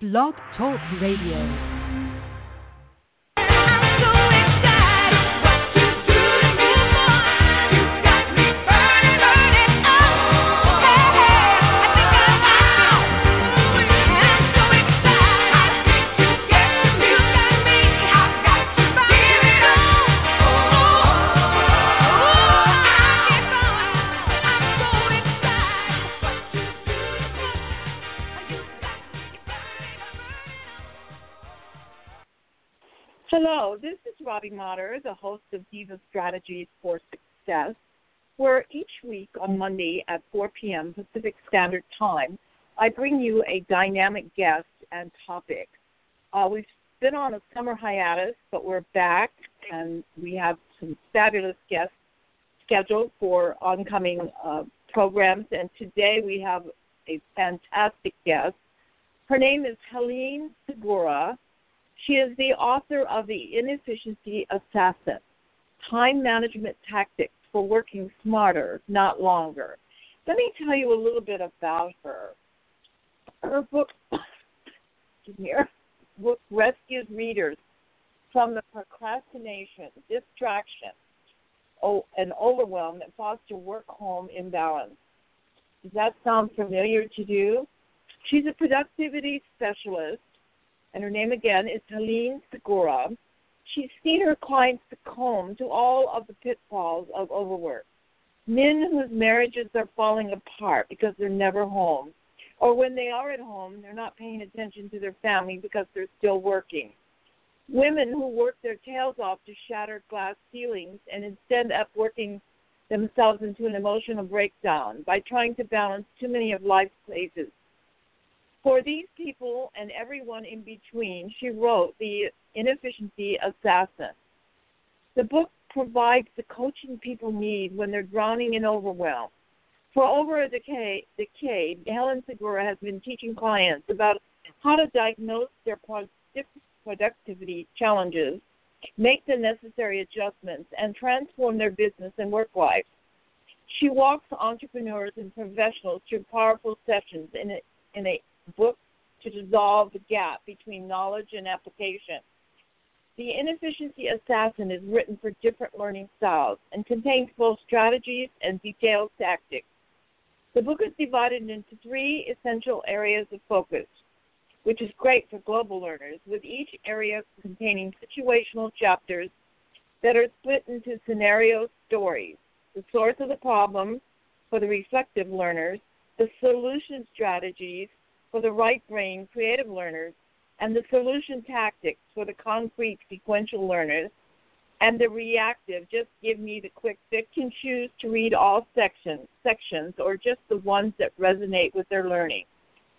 Blog Talk Radio. Hello, this is Robbie Motter, the host of Diva Strategies for Success, where each week on Monday at 4 p.m. Pacific Standard Time, I bring you a dynamic guest and topic. Uh, we've been on a summer hiatus, but we're back and we have some fabulous guests scheduled for oncoming uh, programs. And today we have a fantastic guest. Her name is Helene Segura she is the author of The Inefficiency Assassin Time Management Tactics for Working Smarter, Not Longer. Let me tell you a little bit about her. Her book, her book rescues readers from the procrastination, distraction, and overwhelm that foster work home imbalance. Does that sound familiar to you? She's a productivity specialist and her name again is Helene Segura. She's seen her clients succumb to all of the pitfalls of overwork. Men whose marriages are falling apart because they're never home, or when they are at home, they're not paying attention to their family because they're still working. Women who work their tails off to shatter glass ceilings and instead up working themselves into an emotional breakdown by trying to balance too many of life's phases for these people and everyone in between, she wrote The Inefficiency Assassin. The book provides the coaching people need when they're drowning in overwhelm. For over a decade, decade Helen Segura has been teaching clients about how to diagnose their productivity challenges, make the necessary adjustments, and transform their business and work life. She walks entrepreneurs and professionals through powerful sessions in a, in a book to dissolve the gap between knowledge and application. The Inefficiency Assassin is written for different learning styles and contains both strategies and detailed tactics. The book is divided into three essential areas of focus, which is great for global learners, with each area containing situational chapters that are split into scenario stories the source of the problem for the reflective learners, the solution strategies for the right brain creative learners and the solution tactics for the concrete sequential learners and the reactive just give me the quick fix can choose to read all sections sections or just the ones that resonate with their learning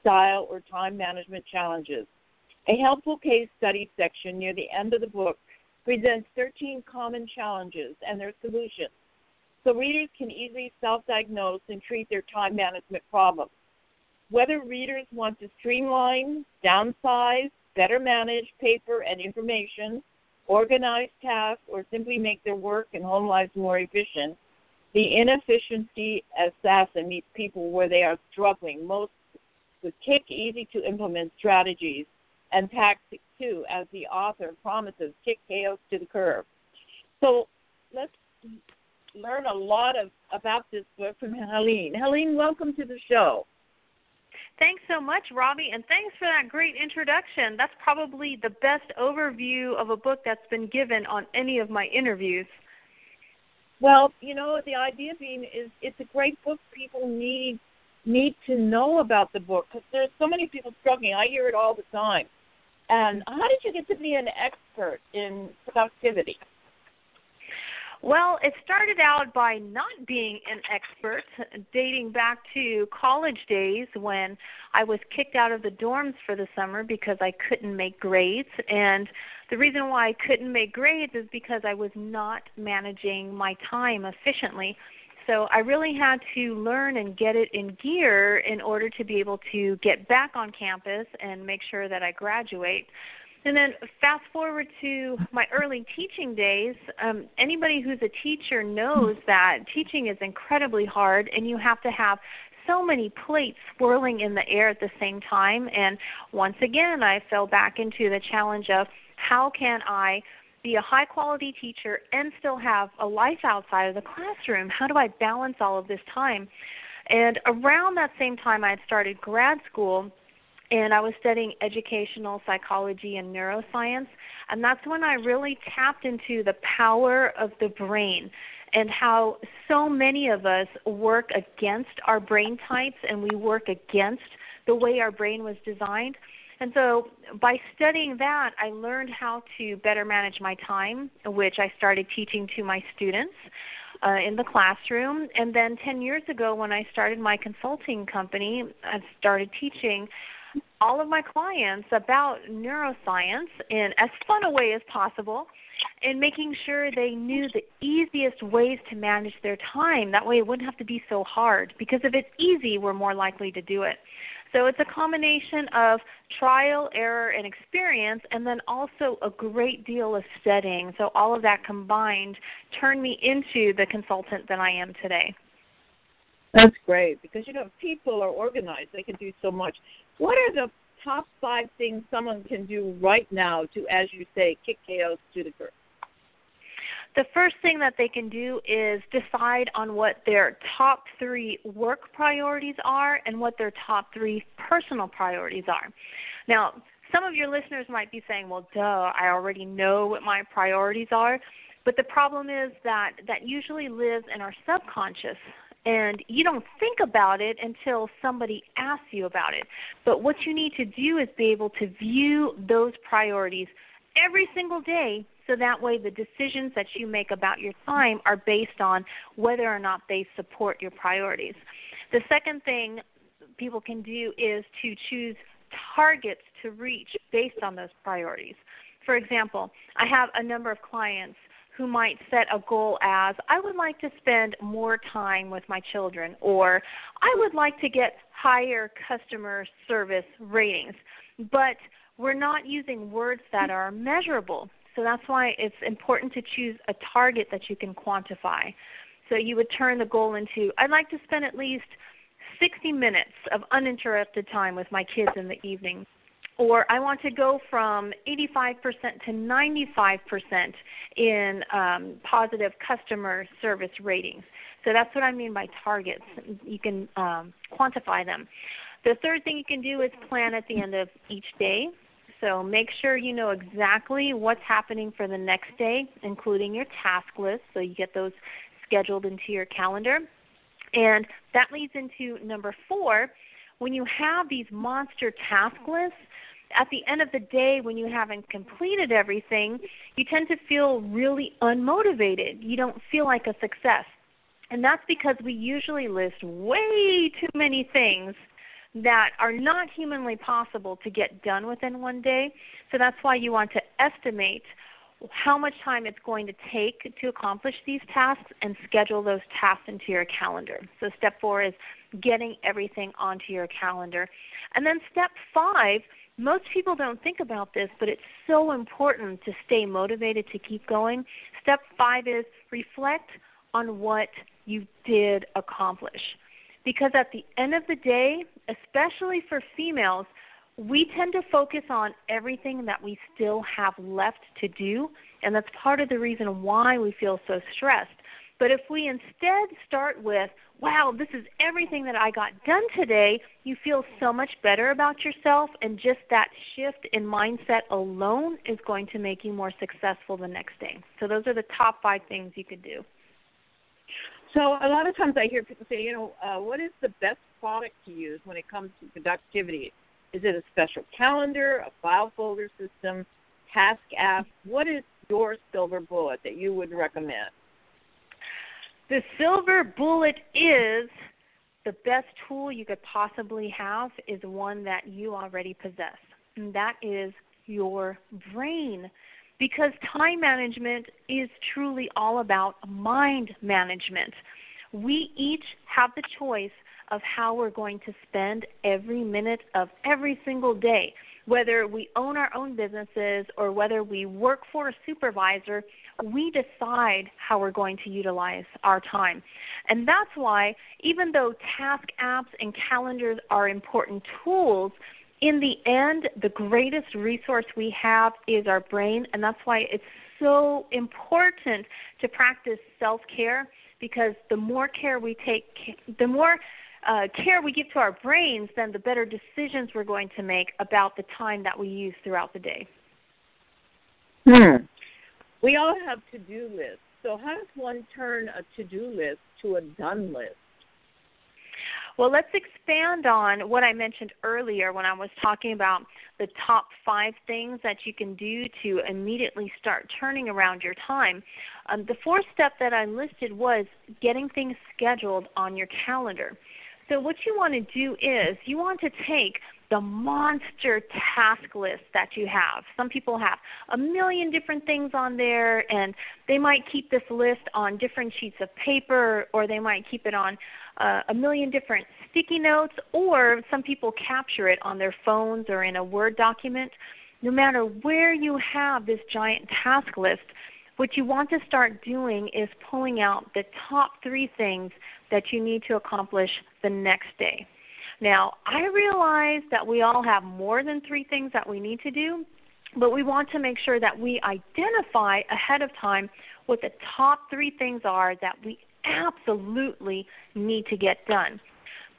style or time management challenges. A helpful case study section near the end of the book presents 13 common challenges and their solutions. So readers can easily self-diagnose and treat their time management problems whether readers want to streamline, downsize, better manage paper and information, organize tasks, or simply make their work and home lives more efficient, the inefficiency assassin meets people where they are struggling most with quick, easy to implement strategies and tactics too, as the author promises, kick chaos to the curb. So let's learn a lot of about this book from Helene. Helene, welcome to the show. Thanks so much, Robbie, and thanks for that great introduction. That's probably the best overview of a book that's been given on any of my interviews. Well, you know, the idea being is it's a great book. People need need to know about the book because there's so many people struggling. I hear it all the time. And how did you get to be an expert in productivity? Well, it started out by not being an expert, dating back to college days when I was kicked out of the dorms for the summer because I couldn't make grades. And the reason why I couldn't make grades is because I was not managing my time efficiently. So I really had to learn and get it in gear in order to be able to get back on campus and make sure that I graduate. And then fast forward to my early teaching days, um, anybody who's a teacher knows that teaching is incredibly hard and you have to have so many plates swirling in the air at the same time. And once again, I fell back into the challenge of how can I be a high quality teacher and still have a life outside of the classroom? How do I balance all of this time? And around that same time, I had started grad school and I was studying educational psychology and neuroscience. And that's when I really tapped into the power of the brain and how so many of us work against our brain types and we work against the way our brain was designed. And so by studying that, I learned how to better manage my time, which I started teaching to my students. Uh, in the classroom. And then 10 years ago, when I started my consulting company, I started teaching all of my clients about neuroscience in as fun a way as possible and making sure they knew the easiest ways to manage their time. That way it wouldn't have to be so hard because if it's easy, we're more likely to do it. So it's a combination of trial, error, and experience, and then also a great deal of studying. So all of that combined turned me into the consultant that I am today. That's great because you know people are organized; they can do so much. What are the top five things someone can do right now to, as you say, kick chaos to the curb? The first thing that they can do is decide on what their top three work priorities are and what their top three personal priorities are. Now, some of your listeners might be saying, well, duh, I already know what my priorities are. But the problem is that that usually lives in our subconscious and you don't think about it until somebody asks you about it. But what you need to do is be able to view those priorities every single day so that way the decisions that you make about your time are based on whether or not they support your priorities. The second thing people can do is to choose targets to reach based on those priorities. For example, I have a number of clients who might set a goal as I would like to spend more time with my children or I would like to get higher customer service ratings. But we're not using words that are measurable. So that's why it's important to choose a target that you can quantify. So you would turn the goal into I'd like to spend at least 60 minutes of uninterrupted time with my kids in the evening or I want to go from 85% to 95% in um, positive customer service ratings. So that's what I mean by targets. You can um, quantify them. The third thing you can do is plan at the end of each day. So make sure you know exactly what's happening for the next day, including your task list, so you get those scheduled into your calendar. And that leads into number four. When you have these monster task lists, at the end of the day, when you haven't completed everything, you tend to feel really unmotivated. You don't feel like a success. And that's because we usually list way too many things that are not humanly possible to get done within one day. So that's why you want to estimate how much time it's going to take to accomplish these tasks and schedule those tasks into your calendar. So step four is getting everything onto your calendar. And then step five most people don't think about this, but it's so important to stay motivated to keep going. Step five is reflect on what you did accomplish. Because at the end of the day, especially for females, we tend to focus on everything that we still have left to do, and that's part of the reason why we feel so stressed. But if we instead start with wow, this is everything that I got done today, you feel so much better about yourself, and just that shift in mindset alone is going to make you more successful the next day. So, those are the top five things you could do. So, a lot of times I hear people say, you know, uh, what is the best product to use when it comes to productivity? Is it a special calendar, a file folder system, task app? What is your silver bullet that you would recommend? The silver bullet is the best tool you could possibly have is one that you already possess, and that is your brain. Because time management is truly all about mind management. We each have the choice of how we're going to spend every minute of every single day. Whether we own our own businesses or whether we work for a supervisor, we decide how we're going to utilize our time. And that's why, even though task apps and calendars are important tools, in the end, the greatest resource we have is our brain, and that's why it's so important to practice self care because the more care we take, the more uh, care we give to our brains, then the better decisions we're going to make about the time that we use throughout the day. Hmm. We all have to do lists. So, how does one turn a to do list to a done list? Well, let's expand on what I mentioned earlier when I was talking about the top five things that you can do to immediately start turning around your time. Um, the fourth step that I listed was getting things scheduled on your calendar. So, what you want to do is you want to take the monster task list that you have. Some people have a million different things on there, and they might keep this list on different sheets of paper, or they might keep it on uh, a million different sticky notes, or some people capture it on their phones or in a Word document. No matter where you have this giant task list, what you want to start doing is pulling out the top three things that you need to accomplish the next day. Now, I realize that we all have more than three things that we need to do, but we want to make sure that we identify ahead of time what the top three things are that we absolutely need to get done.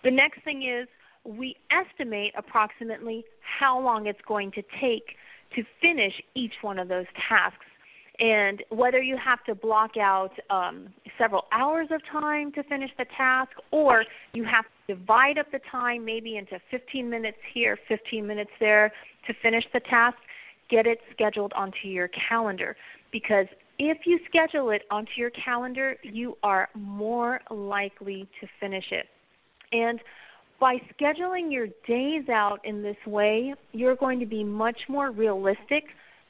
The next thing is we estimate approximately how long it's going to take to finish each one of those tasks and whether you have to block out um, several hours of time to finish the task or you have to divide up the time maybe into 15 minutes here, 15 minutes there to finish the task, get it scheduled onto your calendar because if you schedule it onto your calendar, you are more likely to finish it. And by scheduling your days out in this way, you're going to be much more realistic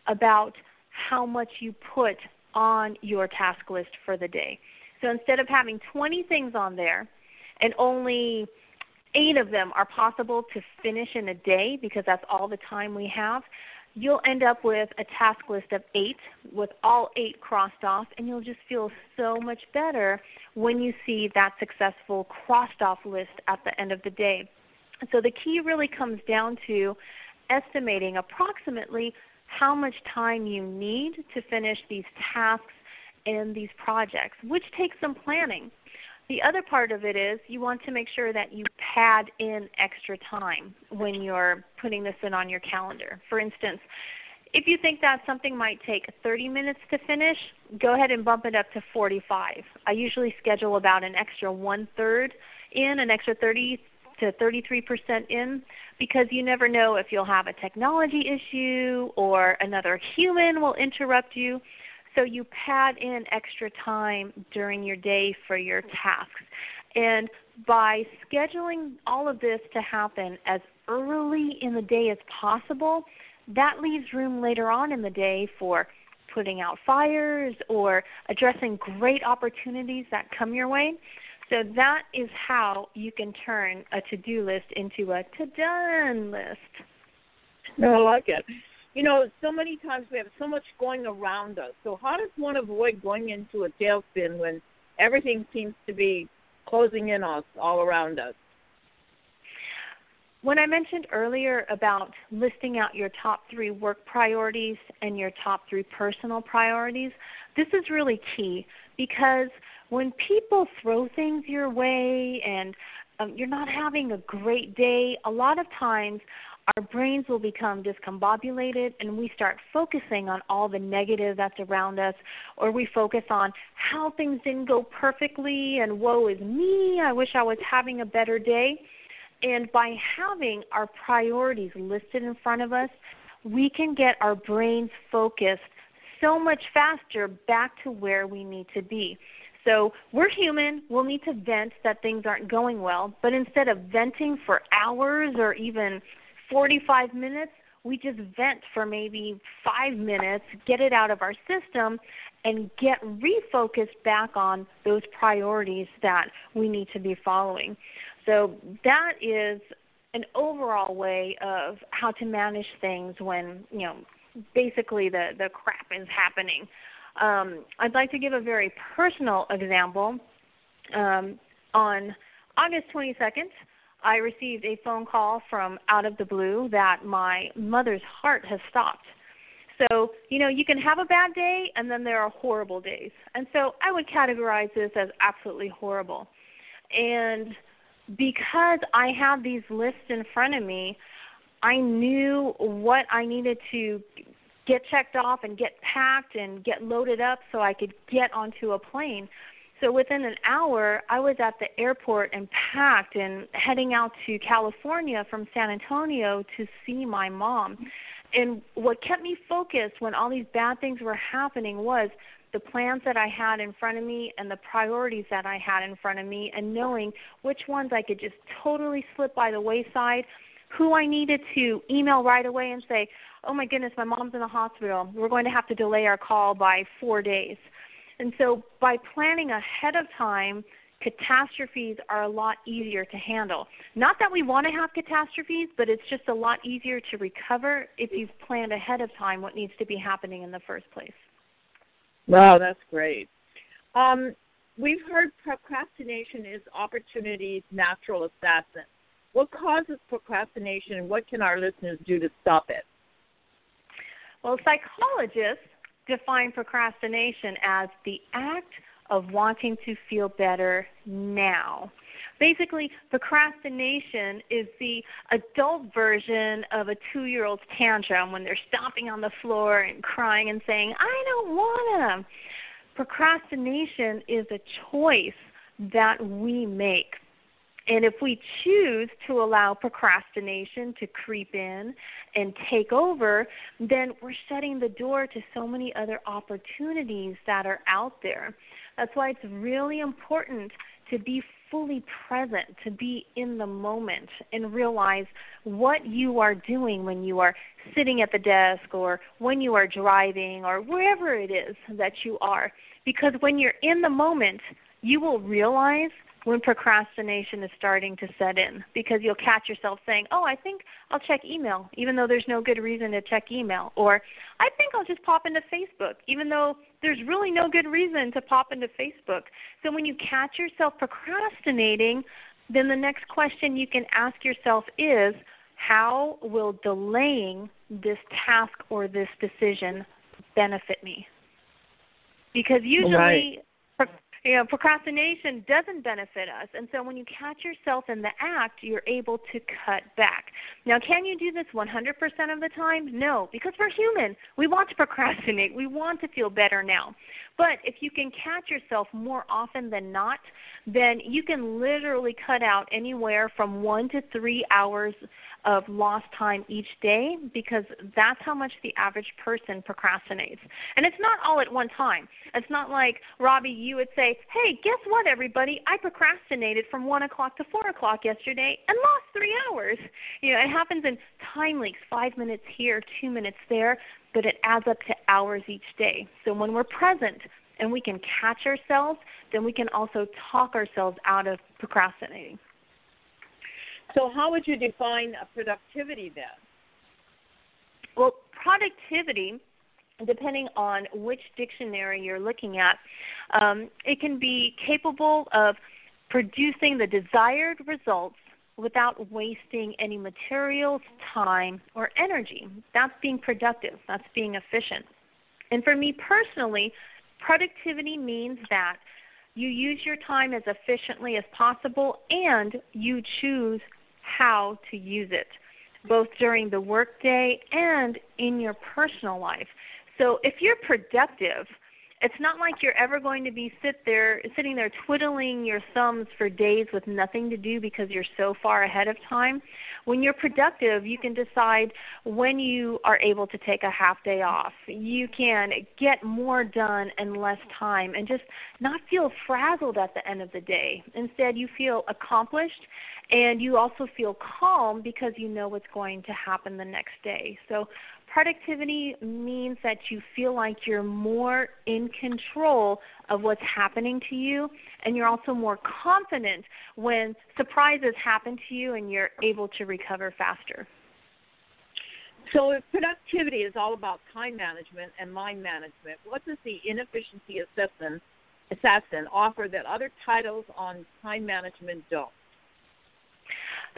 about how much you put on your task list for the day. So instead of having 20 things on there and only eight of them are possible to finish in a day because that's all the time we have, you'll end up with a task list of eight with all eight crossed off, and you'll just feel so much better when you see that successful crossed off list at the end of the day. So the key really comes down to estimating approximately how much time you need to finish these tasks and these projects, which takes some planning. The other part of it is you want to make sure that you pad in extra time when you're putting this in on your calendar. For instance, if you think that something might take 30 minutes to finish, go ahead and bump it up to 45. I usually schedule about an extra one third in, an extra 30 to 33% in because you never know if you'll have a technology issue or another human will interrupt you. So you pad in extra time during your day for your tasks. And by scheduling all of this to happen as early in the day as possible, that leaves room later on in the day for putting out fires or addressing great opportunities that come your way. So that is how you can turn a to do list into a to done list. I like it. You know, so many times we have so much going around us. So how does one avoid going into a tailspin when everything seems to be closing in us all around us? When I mentioned earlier about listing out your top three work priorities and your top three personal priorities, this is really key because when people throw things your way and um, you're not having a great day, a lot of times our brains will become discombobulated and we start focusing on all the negative that's around us, or we focus on how things didn't go perfectly and woe is me, I wish I was having a better day. And by having our priorities listed in front of us, we can get our brains focused so much faster back to where we need to be. So we're human. We'll need to vent that things aren't going well. But instead of venting for hours or even 45 minutes, we just vent for maybe five minutes, get it out of our system, and get refocused back on those priorities that we need to be following. So that is an overall way of how to manage things when you know basically the the crap is happening. Um, I'd like to give a very personal example. Um, on August 22nd, I received a phone call from out of the blue that my mother's heart has stopped. So, you know, you can have a bad day and then there are horrible days. And so I would categorize this as absolutely horrible. And because I have these lists in front of me, I knew what I needed to get checked off and get packed and get loaded up so I could get onto a plane. So within an hour, I was at the airport and packed and heading out to California from San Antonio to see my mom. And what kept me focused when all these bad things were happening was the plans that I had in front of me and the priorities that I had in front of me, and knowing which ones I could just totally slip by the wayside, who I needed to email right away and say, oh my goodness, my mom's in the hospital. We're going to have to delay our call by four days. And so by planning ahead of time, catastrophes are a lot easier to handle. Not that we want to have catastrophes, but it's just a lot easier to recover if you've planned ahead of time what needs to be happening in the first place. Wow, that's great. Um, we've heard procrastination is opportunity's natural assassin. What causes procrastination and what can our listeners do to stop it? Well, psychologists define procrastination as the act of wanting to feel better now. Basically, procrastination is the adult version of a two year old's tantrum when they're stomping on the floor and crying and saying, I don't want to. Procrastination is a choice that we make. And if we choose to allow procrastination to creep in and take over, then we're shutting the door to so many other opportunities that are out there. That's why it's really important to be fully present, to be in the moment, and realize what you are doing when you are sitting at the desk or when you are driving or wherever it is that you are. Because when you're in the moment, you will realize when procrastination is starting to set in because you'll catch yourself saying, "Oh, I think I'll check email," even though there's no good reason to check email, or "I think I'll just pop into Facebook," even though there's really no good reason to pop into Facebook. So when you catch yourself procrastinating, then the next question you can ask yourself is, "How will delaying this task or this decision benefit me?" Because usually right you know, procrastination doesn't benefit us. And so when you catch yourself in the act, you're able to cut back. Now, can you do this 100% of the time? No, because we're human. We want to procrastinate. We want to feel better now. But if you can catch yourself more often than not, then you can literally cut out anywhere from 1 to 3 hours of lost time each day because that's how much the average person procrastinates. And it's not all at one time. It's not like, Robbie, you would say, hey, guess what, everybody? I procrastinated from 1 o'clock to 4 o'clock yesterday and lost three hours. You know, it happens in time leaks, five minutes here, two minutes there, but it adds up to hours each day. So when we're present, and we can catch ourselves, then we can also talk ourselves out of procrastinating. So, how would you define productivity then? Well, productivity, depending on which dictionary you're looking at, um, it can be capable of producing the desired results without wasting any materials, time, or energy. That's being productive, that's being efficient. And for me personally, productivity means that you use your time as efficiently as possible and you choose how to use it, both during the workday and in your personal life. So if you're productive It's not like you're ever going to be sit there sitting there twiddling your thumbs for days with nothing to do because you're so far ahead of time. When you're productive, you can decide when you are able to take a half day off. You can get more done in less time and just not feel frazzled at the end of the day. Instead, you feel accomplished and you also feel calm because you know what's going to happen the next day. So productivity means that you feel like you're more in control of what's happening to you and you're also more confident when surprises happen to you and you're able to recover faster. So, if productivity is all about time management and mind management, what does the inefficiency assassin, assassin offer that other titles on time management don't?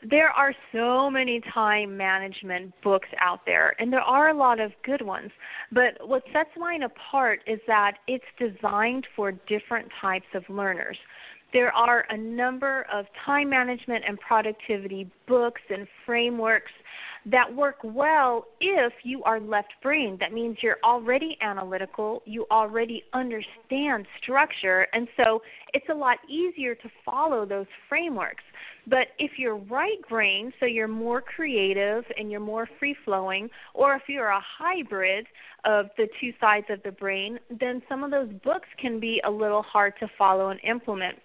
There are so many time management books out there, and there are a lot of good ones. But what sets mine apart is that it's designed for different types of learners. There are a number of time management and productivity books and frameworks that work well if you are left brained. That means you're already analytical, you already understand structure, and so it's a lot easier to follow those frameworks. But if you're right brain, so you're more creative and you're more free flowing, or if you're a hybrid of the two sides of the brain, then some of those books can be a little hard to follow and implement.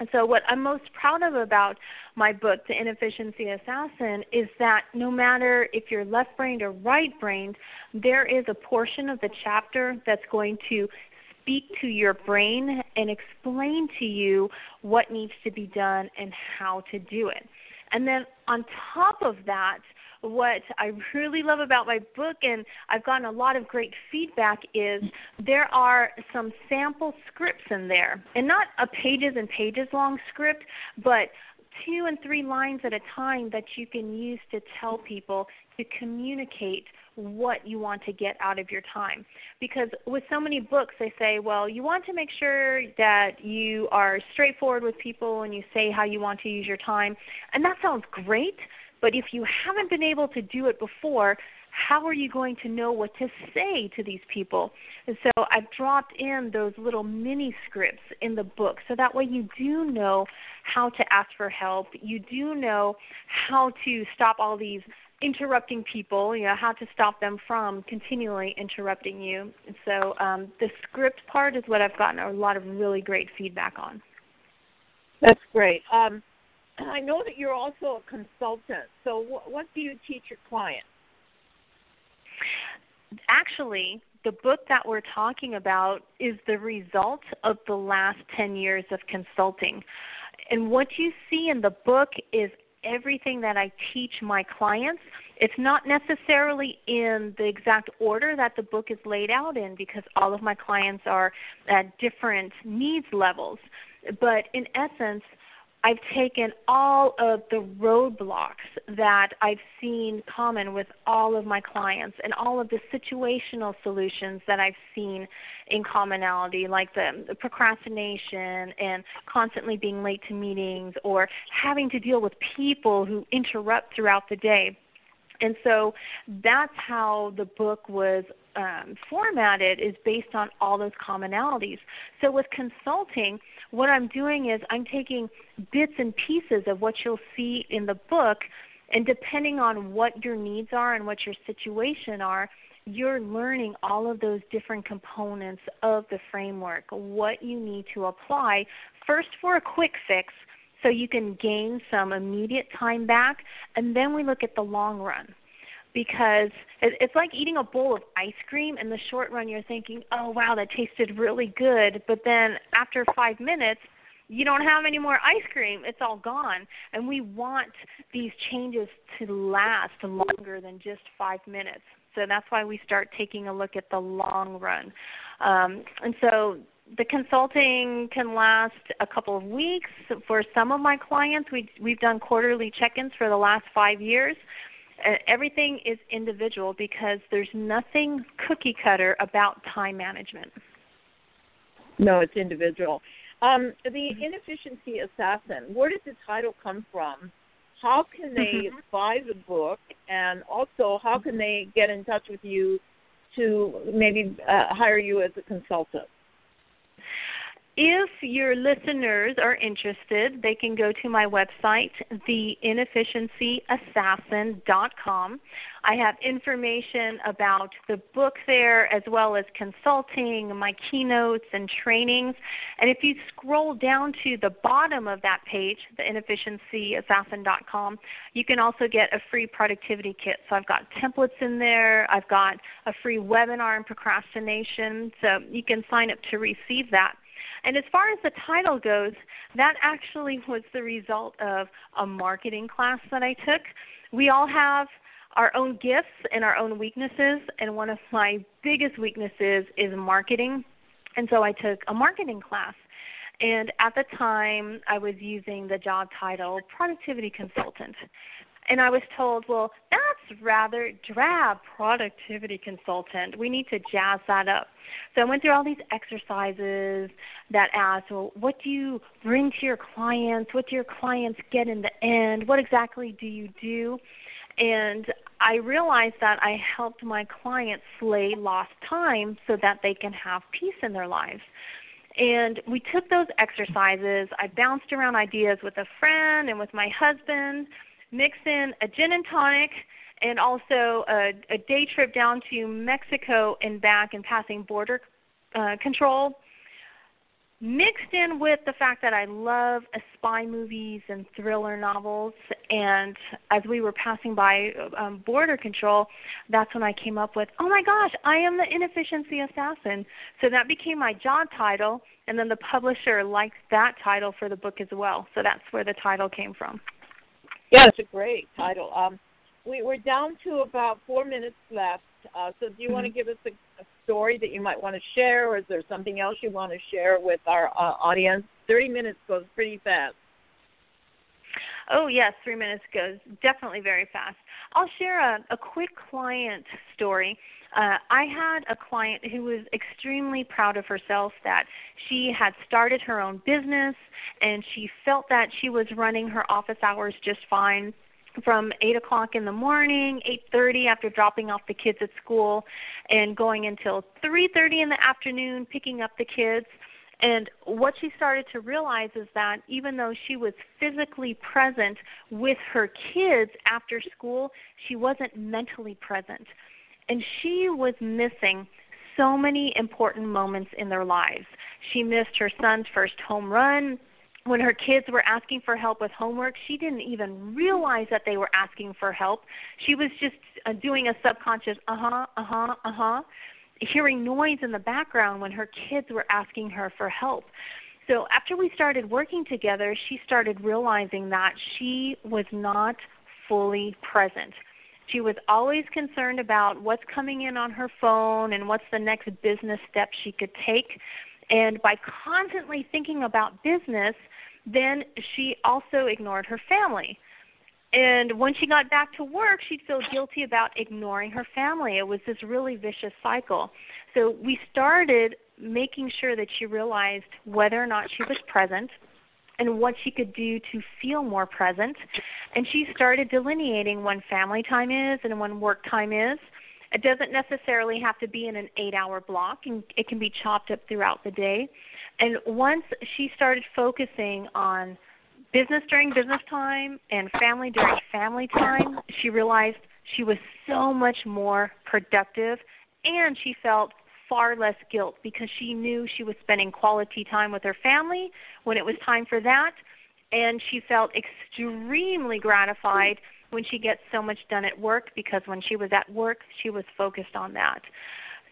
And so, what I'm most proud of about my book, The Inefficiency Assassin, is that no matter if you're left brained or right brained, there is a portion of the chapter that's going to speak to your brain and explain to you what needs to be done and how to do it. And then on top of that, what I really love about my book, and I've gotten a lot of great feedback, is there are some sample scripts in there. And not a pages and pages long script, but two and three lines at a time that you can use to tell people to communicate what you want to get out of your time. Because with so many books, they say, well, you want to make sure that you are straightforward with people and you say how you want to use your time. And that sounds great, but if you haven't been able to do it before, how are you going to know what to say to these people? And so I've dropped in those little mini scripts in the book so that way you do know how to ask for help. You do know how to stop all these interrupting people, you know, how to stop them from continually interrupting you. And so um, the script part is what I've gotten a lot of really great feedback on. That's great. Um, I know that you're also a consultant. So what, what do you teach your clients? Actually, the book that we're talking about is the result of the last 10 years of consulting. And what you see in the book is everything that I teach my clients. It's not necessarily in the exact order that the book is laid out in because all of my clients are at different needs levels. But in essence, I've taken all of the roadblocks that I've seen common with all of my clients and all of the situational solutions that I've seen in commonality, like the, the procrastination and constantly being late to meetings or having to deal with people who interrupt throughout the day. And so that's how the book was um, formatted is based on all those commonalities. So with consulting, what I'm doing is I'm taking bits and pieces of what you'll see in the book, and depending on what your needs are and what your situation are, you're learning all of those different components of the framework, what you need to apply first for a quick fix so you can gain some immediate time back, and then we look at the long run because it's like eating a bowl of ice cream. In the short run you're thinking oh wow that tasted really good. But then after 5 minutes you don't have any more ice cream. It's all gone. And we want these changes to last longer than just 5 minutes. So that's why we start taking a look at the long run. Um, and so the consulting can last a couple of weeks. For some of my clients we we've done quarterly check-ins for the last 5 years everything is individual because there's nothing cookie cutter about time management. No, it's individual. Um, the inefficiency assassin. Where does the title come from? How can they mm-hmm. buy the book, and also how can they get in touch with you to maybe uh, hire you as a consultant? If your listeners are interested, they can go to my website, theinefficiencyassassin.com. I have information about the book there as well as consulting, my keynotes and trainings. And if you scroll down to the bottom of that page, theinefficiencyassassin.com, you can also get a free productivity kit. So I've got templates in there, I've got a free webinar on procrastination, so you can sign up to receive that. And as far as the title goes, that actually was the result of a marketing class that I took. We all have our own gifts and our own weaknesses, and one of my biggest weaknesses is marketing. And so I took a marketing class. And at the time, I was using the job title productivity consultant. And I was told, well, that's rather drab, productivity consultant. We need to jazz that up. So I went through all these exercises that asked, well, what do you bring to your clients? What do your clients get in the end? What exactly do you do? And I realized that I helped my clients slay lost time so that they can have peace in their lives. And we took those exercises. I bounced around ideas with a friend and with my husband mix in a gin and tonic and also a, a day trip down to Mexico and back and passing border uh, control mixed in with the fact that I love spy movies and thriller novels. And as we were passing by um, border control, that's when I came up with, oh my gosh, I am the inefficiency assassin. So that became my job title. And then the publisher liked that title for the book as well. So that's where the title came from. Yeah, it's a great title. Um, we, we're down to about four minutes left. Uh, so, do you mm-hmm. want to give us a, a, story that you might want to share, or is there something else you want to share with our uh, audience? 30 minutes goes pretty fast. Oh, yes, three minutes goes definitely very fast. I'll share a, a quick client story. Uh, I had a client who was extremely proud of herself that she had started her own business and she felt that she was running her office hours just fine from eight o'clock in the morning, eight thirty after dropping off the kids at school, and going until three thirty in the afternoon picking up the kids. And what she started to realize is that even though she was physically present with her kids after school, she wasn't mentally present and she was missing so many important moments in their lives. She missed her son's first home run. When her kids were asking for help with homework, she didn't even realize that they were asking for help. She was just uh, doing a subconscious uh huh, uh huh, uh huh, hearing noise in the background when her kids were asking her for help. So after we started working together, she started realizing that she was not fully present she was always concerned about what's coming in on her phone and what's the next business step she could take. And by constantly thinking about business, then she also ignored her family. And when she got back to work, she'd feel guilty about ignoring her family. It was this really vicious cycle. So we started making sure that she realized whether or not she was present and what she could do to feel more present. And she started delineating when family time is and when work time is. It doesn't necessarily have to be in an eight hour block, and it can be chopped up throughout the day. And once she started focusing on business during business time and family during family time, she realized she was so much more productive and she felt far less guilt because she knew she was spending quality time with her family when it was time for that and she felt extremely gratified when she gets so much done at work because when she was at work she was focused on that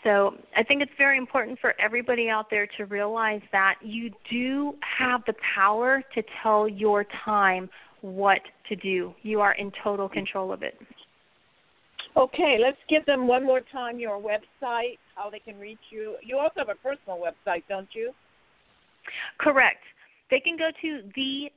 so i think it's very important for everybody out there to realize that you do have the power to tell your time what to do you are in total control of it Okay, let's give them one more time your website, how they can reach you. You also have a personal website, don't you? Correct. They can go to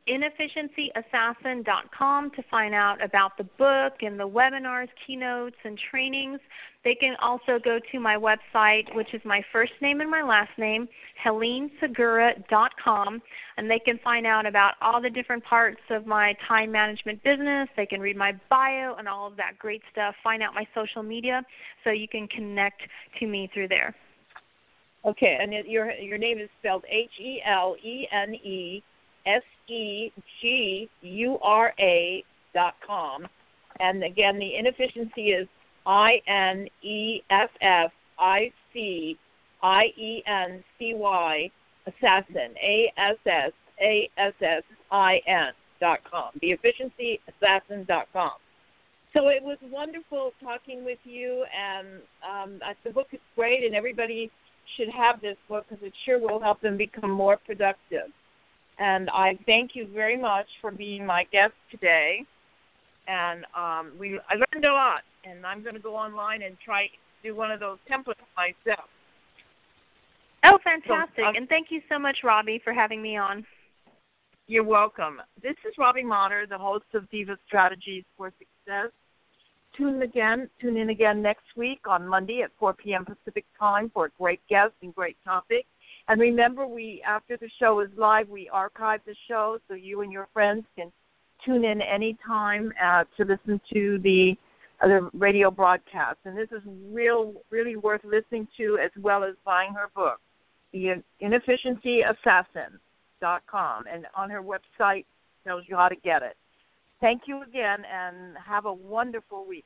theinefficiencyassassin.com to find out about the book and the webinars, keynotes, and trainings. They can also go to my website, which is my first name and my last name, HeleneSegura.com, and they can find out about all the different parts of my time management business. They can read my bio and all of that great stuff, find out my social media, so you can connect to me through there. Okay, and it, your your name is spelled H E L E N E S E G U R A dot com, and again the inefficiency is I N E F F I C I E N C Y assassin A S S A S S I N dot com. The efficiency assassin dot com. So it was wonderful talking with you, and um, the book is great, and everybody should have this book because it sure will help them become more productive. And I thank you very much for being my guest today. And um, we I learned a lot, and I'm going to go online and try do one of those templates myself. Oh, fantastic! So, uh, and thank you so much, Robbie, for having me on. You're welcome. This is Robbie Motter, the host of Diva Strategies for Success tune again, tune in again next week on Monday at 4 p.m. Pacific time for a great guest and great topic. And remember, we after the show is live, we archive the show so you and your friends can tune in anytime uh, to listen to the uh, the radio broadcast. And this is real, really worth listening to as well as buying her book, The Inefficiency Assassin dot com, and on her website tells you how to get it. Thank you again and have a wonderful week.